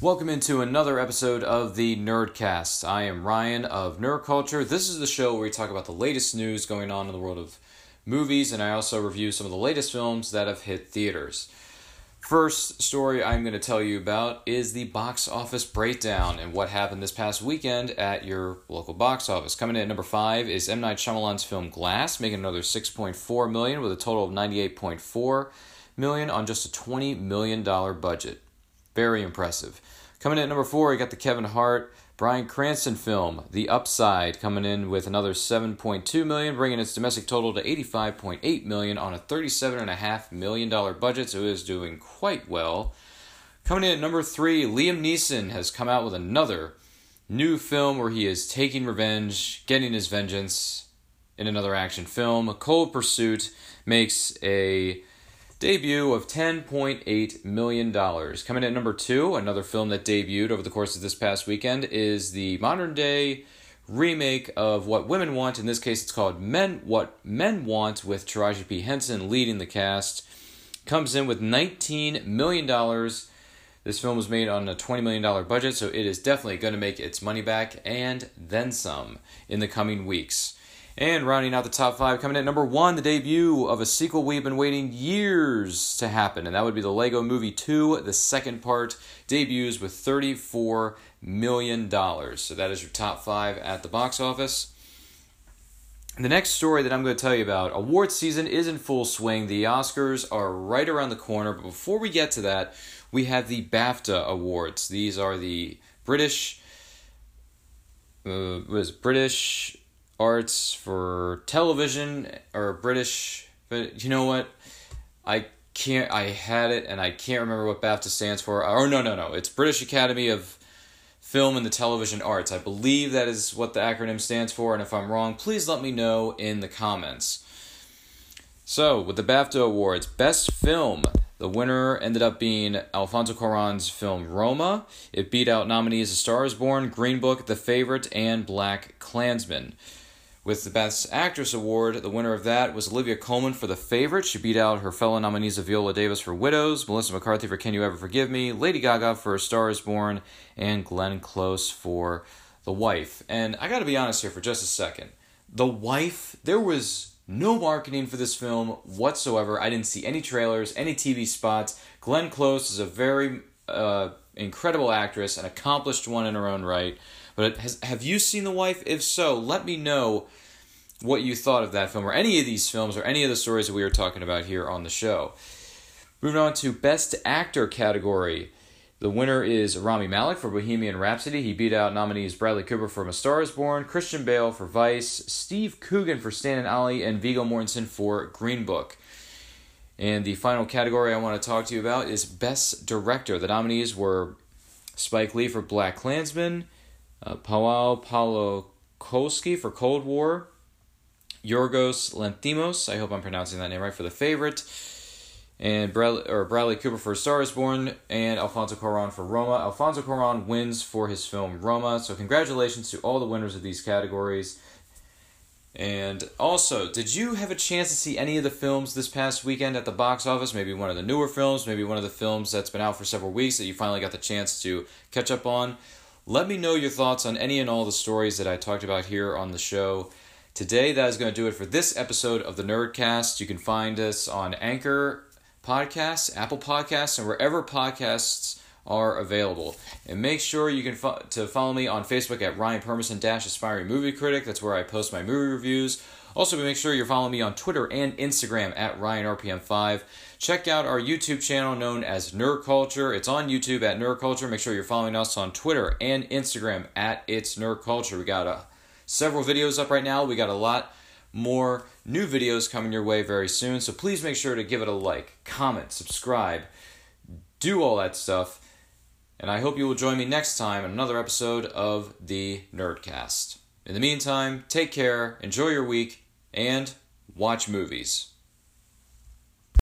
Welcome into another episode of the Nerdcast. I am Ryan of Nerd Culture. This is the show where we talk about the latest news going on in the world of movies, and I also review some of the latest films that have hit theaters. First story I'm going to tell you about is the box office breakdown and what happened this past weekend at your local box office. Coming in at number five is M Night Shyamalan's film Glass, making another 6.4 million with a total of 98.4 million on just a 20 million dollar budget. Very impressive. Coming in at number four, you got the Kevin Hart, Bryan Cranston film, The Upside, coming in with another 7.2 million, bringing its domestic total to 85.8 million on a 37.5 million dollar budget. So it is doing quite well. Coming in at number three, Liam Neeson has come out with another new film where he is taking revenge, getting his vengeance in another action film. Cold Pursuit makes a debut of $10.8 million. Coming in at number two, another film that debuted over the course of this past weekend is the modern day remake of What Women Want. In this case, it's called Men What Men Want with Taraji P. Henson leading the cast. Comes in with $19 million. This film was made on a $20 million budget, so it is definitely going to make its money back and then some in the coming weeks. And rounding out the top five, coming in at number one, the debut of a sequel we've been waiting years to happen, and that would be the Lego Movie 2. The second part debuts with $34 million. So that is your top five at the box office. The next story that I'm going to tell you about, award season is in full swing. The Oscars are right around the corner, but before we get to that, we have the BAFTA Awards. These are the British, uh, was British arts for television or British, but you know what? I can't. I had it and I can't remember what BAFTA stands for. Or no, no, no. It's British Academy of Film and the Television Arts. I believe that is what the acronym stands for. And if I'm wrong, please let me know in the comments. So, with the BAFTA Awards, Best Film, the winner ended up being Alfonso Cuarón's film Roma. It beat out nominees A Star is Born, Green Book, The Favorite, and Black Klansman. With the Best Actress award, the winner of that was Olivia Colman for The Favorite. She beat out her fellow nominees of Viola Davis for Widows, Melissa McCarthy for Can You Ever Forgive Me, Lady Gaga for A Star is Born, and Glenn Close for The Wife. And I gotta be honest here for just a second. The Wife, there was no marketing for this film whatsoever. I didn't see any trailers, any TV spots. Glenn Close is a very uh, incredible actress, an accomplished one in her own right. But has, have you seen The Wife? If so, let me know what you thought of that film or any of these films or any of the stories that we are talking about here on the show. Moving on to Best Actor category. The winner is Rami Malek for Bohemian Rhapsody. He beat out nominees Bradley Cooper for A Star is Born, Christian Bale for Vice, Steve Coogan for Stan and Ollie, and Viggo Mortensen for Green Book. And the final category I want to talk to you about is Best Director. The nominees were Spike Lee for Black Klansman, uh, Pawel Pawlikowski for Cold War, Yorgos Lanthimos, I hope I'm pronouncing that name right, for The Favorite, and Bradley, or Bradley Cooper for Star is Born, and Alfonso Cuarón for Roma. Alfonso Cuarón wins for his film Roma, so congratulations to all the winners of these categories. And also, did you have a chance to see any of the films this past weekend at the box office? Maybe one of the newer films, maybe one of the films that's been out for several weeks that you finally got the chance to catch up on? Let me know your thoughts on any and all the stories that I talked about here on the show. Today, that is going to do it for this episode of the Nerdcast. You can find us on Anchor Podcasts, Apple Podcasts, and wherever podcasts are available. And make sure you can fo- to follow me on Facebook at Ryan Permison Dash Aspiring Movie Critic. That's where I post my movie reviews. Also, make sure you're following me on Twitter and Instagram at RyanRPM5. Check out our YouTube channel known as Nerd Culture. It's on YouTube at Nerd Culture. Make sure you're following us on Twitter and Instagram at It's Nerd Culture. We got uh, several videos up right now. We got a lot more new videos coming your way very soon. So please make sure to give it a like, comment, subscribe, do all that stuff. And I hope you will join me next time in another episode of the Nerdcast. In the meantime, take care, enjoy your week, and watch movies.